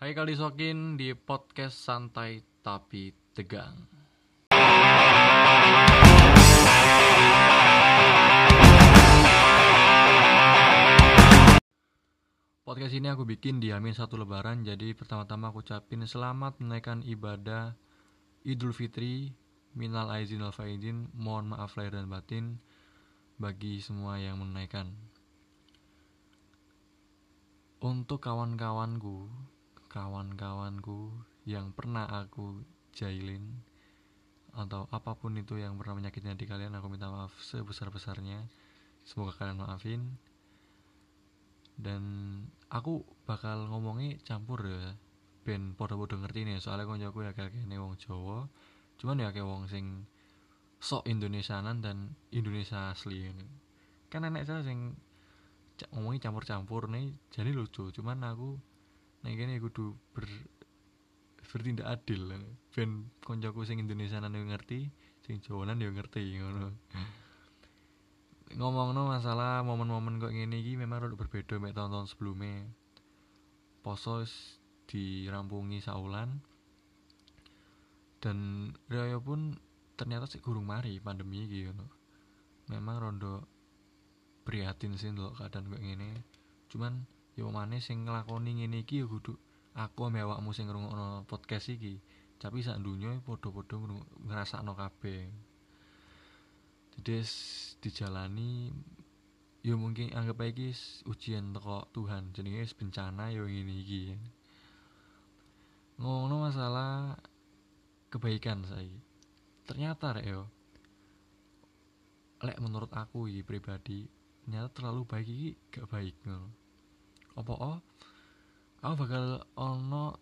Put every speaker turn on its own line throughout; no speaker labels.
Hai kali sokin di podcast santai tapi tegang. Podcast ini aku bikin di Amin satu lebaran Jadi pertama-tama aku ucapin selamat menaikkan ibadah Idul Fitri Minal aizin wal faizin Mohon maaf lahir dan batin Bagi semua yang menunaikan Untuk kawan-kawanku Kawan-kawanku Yang pernah aku jailin Atau apa pun itu yang pernah menyakitkan hati kalian Aku minta maaf sebesar-besarnya. Semoga kalian maafin. Dan aku bakal ngomongnya campur ya ben podo-podo ngerti nih soalnya koncoku ya kayak kene wong Jawa. Cuman ya kayak wong sing sok Indonesianan dan Indonesia asli ini. Kan enek saya sing ngomongnya campur-campur nih jadi lucu. Cuman aku nih kene kudu ber bertindak adil. Ben koncoku sing Indonesianan yo ngerti sing Jawanan yo ngerti ngono. Ngomong no masalah momen-momen kok ngene iki memang rada berbeda mek tahun-tahun sebelumnya. Poso dirampungi saulan. Dan raya pun ternyata sih gurung mari pandemi ngono. Memang rondo prihatin sih ndelok keadaan kok ngene. Cuman yo maneh sing nglakoni ngene iki yo kudu aku ambek awakmu sing ngrungokno podcast iki. Tapi sak dunya padha-padha ngrasakno kabeh. Jadi dijalani ya mungkin anggap aja ujian teko Tuhan. Jenenge bencana ya ngene iki. Ngomongno masalah kebaikan saya ternyata rek yo lek menurut aku iki pribadi ternyata terlalu baik iki gak baik ngono apa oh? Aku bakal ono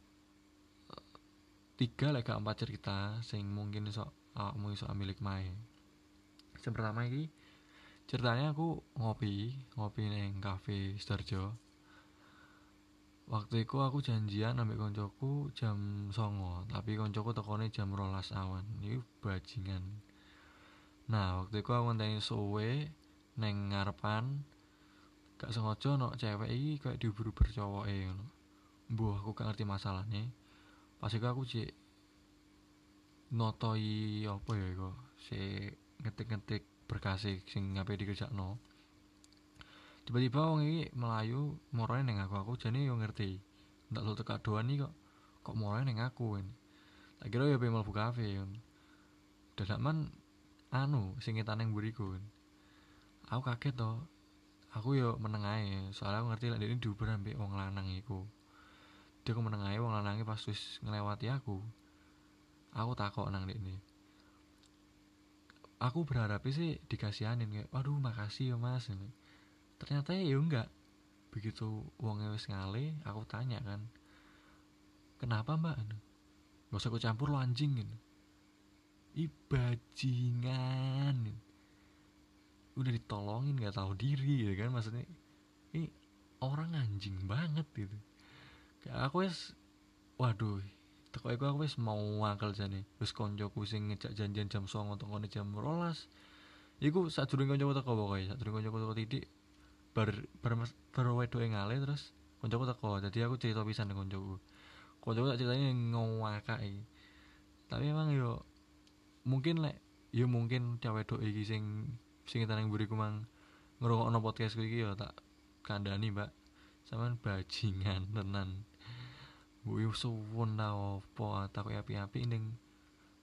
eh, tiga lek gak empat cerita sing mungkin iso awakmu iso ambil hikmahe yang pertama iki ceritanya aku ngopi ngopi neng cafe Sidoarjo. Waktu itu aku janjian ambek koncoku jam songo tapi koncoku tekone jam rolas awan. Itu bajingan. Nah waktu itu aku ngenteni suwe neng ngarepan gak sengaja no cewek iki kayak diuber-uber cowoke ngono. Mbuh aku gak ngerti masalahnya. Pas iku aku cek notoi apa ya iku si ngetik-ngetik berkas sing ngapain dikerjakno. Tiba-tiba wong iki melayu morone neng aku aku jane yo ngerti. Ndak lo teka doan nih kok kok morone neng aku kan tak kira ya pengen mlebu kafe dadak man anu sing ngetan neng buriku aku kaget to aku yo meneng ae soalnya aku ngerti lek ini diuber ambek wong lanang iku. Dia aku meneng ae wong pas wis ngelewati aku. Aku takok nang ini. Aku berharap sih dikasihanin kayak waduh makasih ya mas Ini. ternyata ya enggak. Begitu uangnya wis ngale aku tanya kan kenapa mbak? Gak usah aku campur lo anjing ini. Ih bajingan ini. Udah ditolongin gak tahu diri ya kan. Maksudnya ini orang anjing banget gitu. Kayak aku wis waduh teko iku aku wis mau ngakal jane. Wis koncoku sing ngejak janjian jam 09.00 untuk ngene jam 12 iku sadurunge koncoku teko pokoke sadurunge koncoku teko titik bar mas- bar wedoke ngale terus koncoku teko. Jadi aku cerita pisan dengan koncoku. Koncoku tak ceritanya ngawakak iki tapi emang yo mungkin lek yo mungkin cewek wedok sing sing tanang buriku mang ngrungokno podcastku iki yo tak kandhani mbak sampean bajingan tenan Wih, suwun lah opo takut api-api ning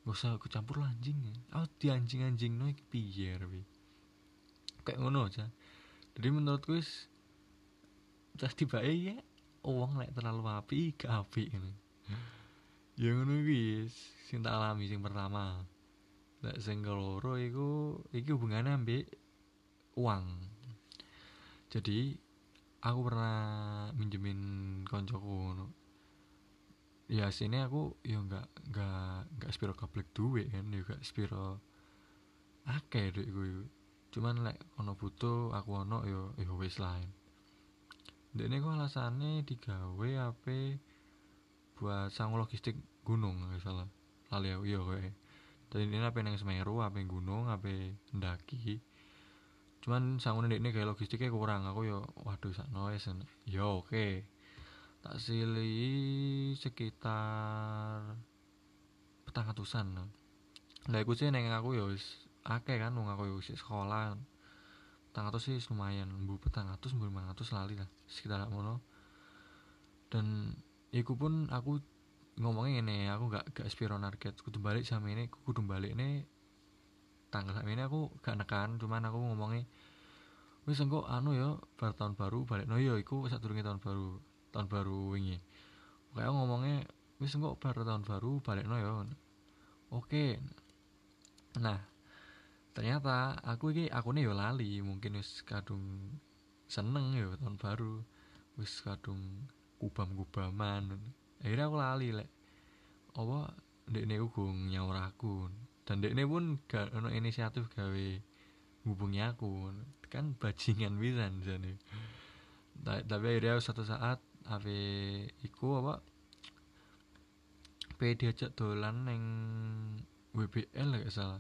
gak usah aku campur lah anjing ya. Oh, di anjing-anjing no iki piye Wi. Kayak ngono aja. Jadi menurutku wis tadi bae ya uang lek terlalu api gak api ini. Ya ngono iki sing tak alami sing pertama. Lek sing keloro iku iki hubungannya ambek uang. Jadi aku pernah minjemin koncoku ngono. Ya sini aku ya nggak nggak nggak spiro gablek duit kan ya gak spiro akeh duit gue cuman lek ono butuh aku ono yo yo wis lain ini kok alasannya digawe apa buat sangu logistik gunung nggak salah. Lali aku iya kowe tadi ini apa yang semeru apa yang gunung apa ndaki. Cuman sanggune ini kayak logistiknya kurang. Aku yo waduh sakno wis yo oke. Tak sili sekitar petang atusan. Lah iku sih neng aku wis akeh kan wong aku wis sekolah. Petang atus sih lumayan. Bu petang atus bu lima atus lali lah sekitar ngono. Dan iku pun aku ngomongnya ini aku gak gak spiro target kudu balik sama ini kudu balik ini tanggal sama ini aku gak nekan. Cuman aku ngomongnya wis engko anu ya bar tahun baru balik. No yo iku sadurunge tahun baru tahun baru wingi. Kayak ngomongnya wis engko bar tahun baru balik no yo. Oke. Nah ternyata aku ini aku nih yo lali. Mungkin wis kadung seneng yo tahun baru. Wis kadung kubam kubaman akhirnya aku lali lek. Apa? Dek nih nyaur aku. Dan dek pun gak ono inisiatif gawe hubungi aku. Kan bajingan bisa nih tapi akhirnya satu saat ave iku apa? Pe diajak dolan neng WBL gak salah.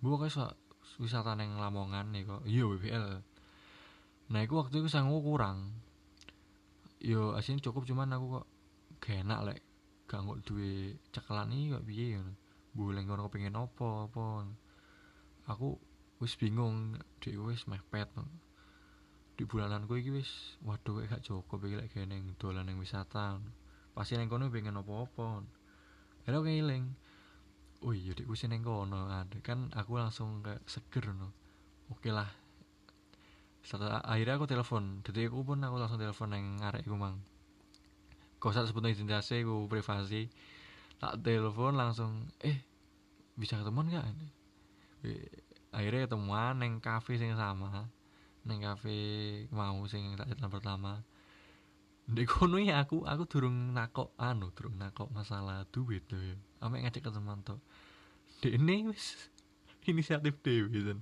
Bu kayak wisata neng Lamongan nih kok? Iya WBL nah iku waktu itu sanggup kurang. Yo asin cukup cuman aku kok gak enak lek. Gak nggak duwe cekelan nih kok biye boleh ngono pengen opo apa aku wis bingung di wis mepet di bulanan gue iki wis waduh gak cukup iki lek neng dolan neng wisata pasti neng kono pengen opo-opo Hello keiling oh iya dik wis neng kono kan. Aku langsung kayak seger no oke lah. Setelah akhirnya aku telepon. Jadi aku pun aku langsung telepon neng arek iku mang kau saat sebutnya identitasnya aku privasi. Tak telepon langsung eh bisa ketemuan gak akhirnya ketemuan neng kafe sing sama. Neng kafe mau sing tak cerita pertama. Di kono ya aku aku turun nakok anu turun nakok masalah duit tuh ya. Ame ngajak ke teman tuh ini wis inisiatif dewi dan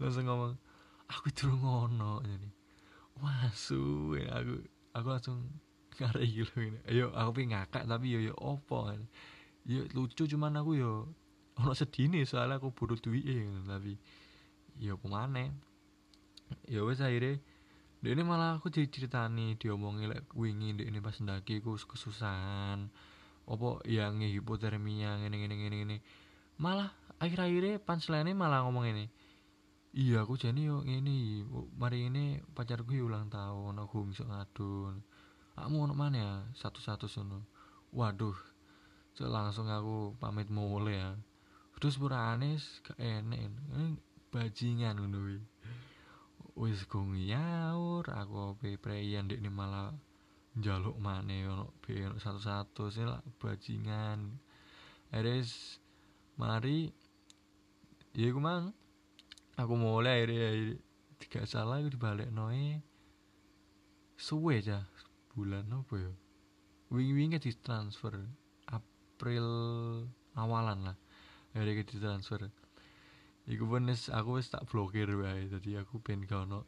langsung ngomong aku turun ngono jadi wasu ya aku aku langsung ngarep gitu ini. Ayo aku pengen ngakak tapi yo yo opo? Yo lucu cuman aku yo ono sedih soalnya aku duit ya tapi pemane ya wes akhirnya dia ini malah aku jadi ceritani diomongin lek wingi ini pas ndaki aku kesusahan. Opo yang hipotermia ini ini malah akhir akhirnya punchline malah ngomong ini. Iya aku jadi yo ini mari ini pacarku ulang tahun aku ngadun kamu mau mana ya satu satu sono. Waduh so langsung aku pamit mulai ya. Terus puranis gak enek. Ini bajingan ngono wis go nyaur aku pe preyan ndek malah njaluk maneh ono be satu-satu sih lah bajingan. Eres mari ya aku mang aku mulai akhirnya tiga salah aku dibalik noe suwe aja bulan apa ya? Wingi-wingi di April awalan lah. Hari di transfer. Iku pun aku wis tak blokir wae. Dadi aku ben gak ono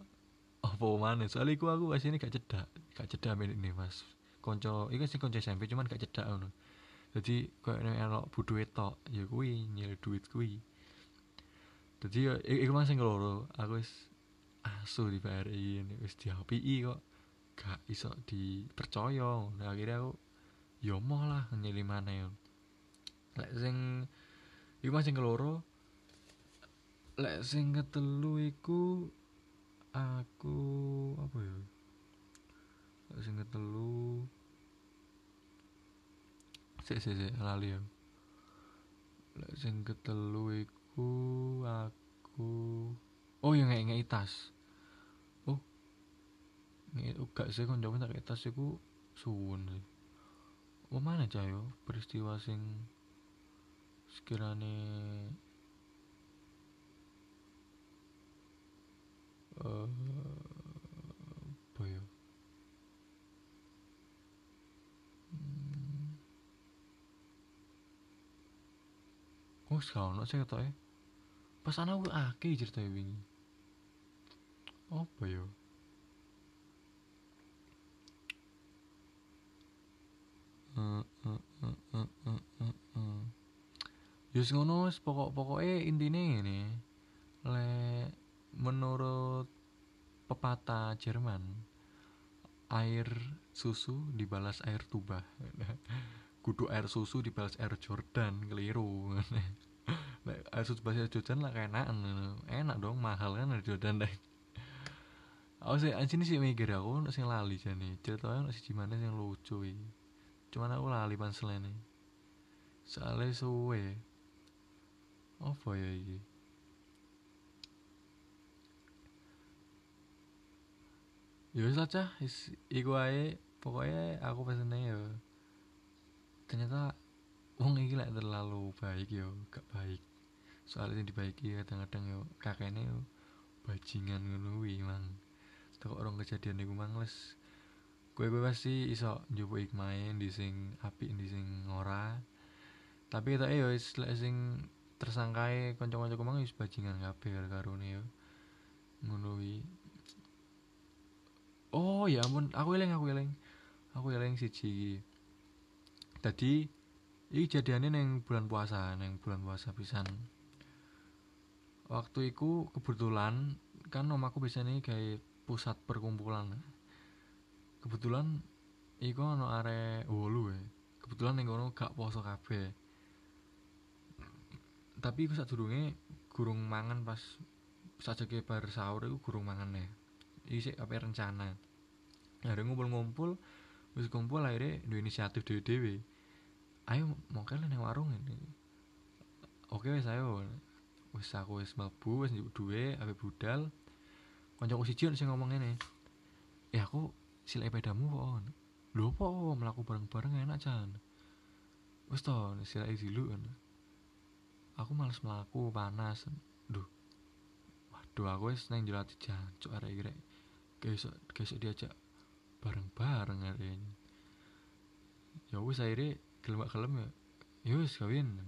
apa maneh. Soalnya iku aku asine gak cedak gak cedak ini Mas. Konco iku sing konco SMP cuman gak cedak ngono. Dadi koyo nek ono buduhe tok ya kuwi nyel duit kuwi. Dadi ya iku mas sing loro aku wis asu di BRI ini wis di HPI kok gak iso dipercaya nah akhirnya aku ya mau lah nyeli maneh. Lek sing iku mas sing keloro lek sing ketelu iku aku apa ya? Lek sing ketelu sik sik sik lali ya. Lek sing ketelu iku aku oh yang ngek ngek tas ngek gak sih kon tak tas iku suwun sih. Oh mana cayo peristiwa sing sekiranya uh, apa ya? Hmm. oh sekarang saya kata ya pas anak gue akeh cerita wingi. Apa ya uh, uh, uh, uh, uh, uh, uh. Yus ngono pokok-pokoke intine ngene. Lek menurut pepatah Jerman air susu dibalas air tuba kudu air susu dibalas air Jordan keliru. Air susu dibalas air Jordan lah kayak enak dong mahal kan air Jordan. Deh aku sih anjing sih mikir aku sing lali jane. Ceritanya si gimana yang lucu ini cuman aku lali panselene soalnya suwe. Apa ya ini ya wis aja iku ae pokoknya aku pesennya ya. Ternyata wong iki lek terlalu baik yo gak baik. Soalnya yang dibaiki kadang-kadang yo kakeknya yo bajingan ngono kuwi mang. Orang kejadian iku mang les kowe kowe pasti iso njupuk hikmahe di sing apik di sing ora. Tapi kita yo wis lek sing tersangkae kanca-kanca mang wis bajingan kabeh karo yo. Ngono oh ya ampun aku eling aku eling aku eling siji tadi ini kejadiannya neng bulan puasa neng bulan puasa pisan. Waktu itu kebetulan kan om aku biasanya kayak pusat perkumpulan kebetulan iku ono are wolu ya kebetulan neng kono gak poso kabeh. Tapi iku sadurunge gurung mangan pas saja ke bar sahur iku gurung mangan ya iki sik apa rencana. Ada ngumpul-ngumpul wis kumpul akhirnya dua inisiatif dewe-dewe ayo kalian yang warung ini oke wis ayo. Wis aku wis mlebu wis duwe ape budal. Kancaku siji sing ngomong ngene. Ya aku silai pedamu kok lho apa mlaku bareng-bareng enak jan. Wis to silai dulu kan aku males melaku panas. Duh. Waduh aku wis nang jelat jancuk arek iki rek. Besok besok diajak bareng-bareng ini ya wis akhirnya gelem gelem ya. Ya wis kawin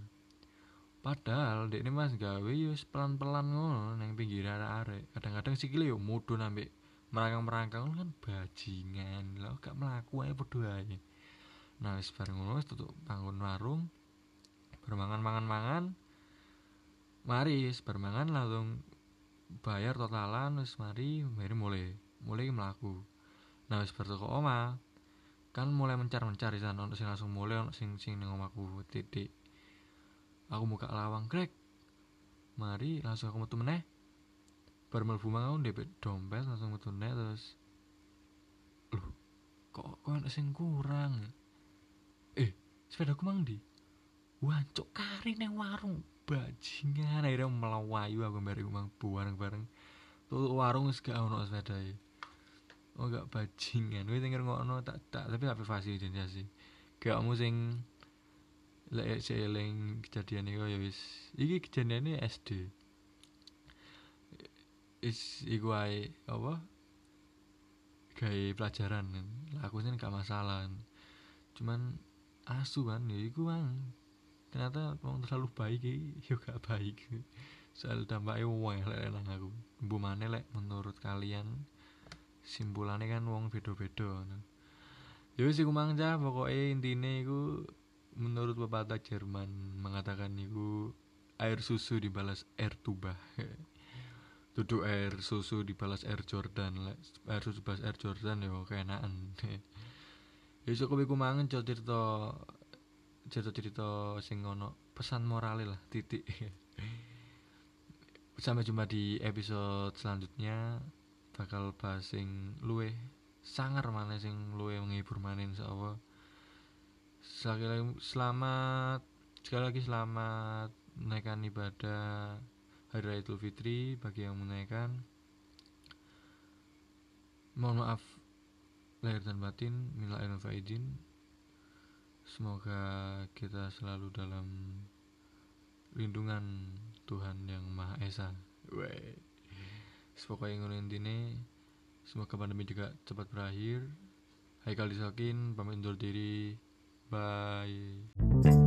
padahal dek ini mas gawe ya pelan-pelan ngono neng pinggir arek kadang-kadang sikile yo mudun ambek merangkang-merangkang kan bajingan. Lho gak melaku ae padha ae. Nah wis bareng ngono tutup bangun warung bermangan-mangan-mangan. Mari wis bermangan langsung bayar totalan wis mari mari mulai mulai melaku nah wis bar oma. Kan mulai mencar-mencar di sana sing langsung mulai ono sing sing ning omaku titik. Aku buka lawang krek mari langsung aku metu meneh bar mlebu aku ndepet dompet langsung metu meneh terus lho kok kok ono sing kurang? Eh sepedaku mang di wancuk kari neng warung bajingan akhirnya melawayu aku bareng mang bareng-bareng tuh warung wis gak ono sepedae oh gak bajingan gue denger ngono tak tak tapi tapi fasih sih. Gak kamu sing lek seeling kejadian itu ya wis iki kejadian SD is iku ae apa? Kayak pelajaran aku sih gak masalah cuman asu kan. Ya iku bang ternyata orang terlalu baik ya gak baik. Soal dampaknya wah lek nang aku. Bu mana lek menurut kalian simpulannya kan wong beda-beda ya wis iku mangja pokoknya intine iku menurut pepatah Jerman mengatakan iku air susu dibalas air tuba duduk air susu dibalas air Jordan air susu dibalas air Jordan ya keenaan ya cukup iku mangan cerita cerita-cerita sing ono pesan moral lah titik. Sampai jumpa di episode selanjutnya bakal bahas sing luwe sangar mana sing luwe menghibur mana insyaallah. Sekali lagi selamat sekali lagi selamat menaikkan ibadah hari raya idul fitri bagi yang menaikkan mohon maaf lahir dan batin mila ilmu faidin semoga kita selalu dalam lindungan Tuhan yang Maha Esa. Wey. Pokoknya ngono intine semoga pandemi juga cepat berakhir. Haikal Disokin pamit undur diri. Bye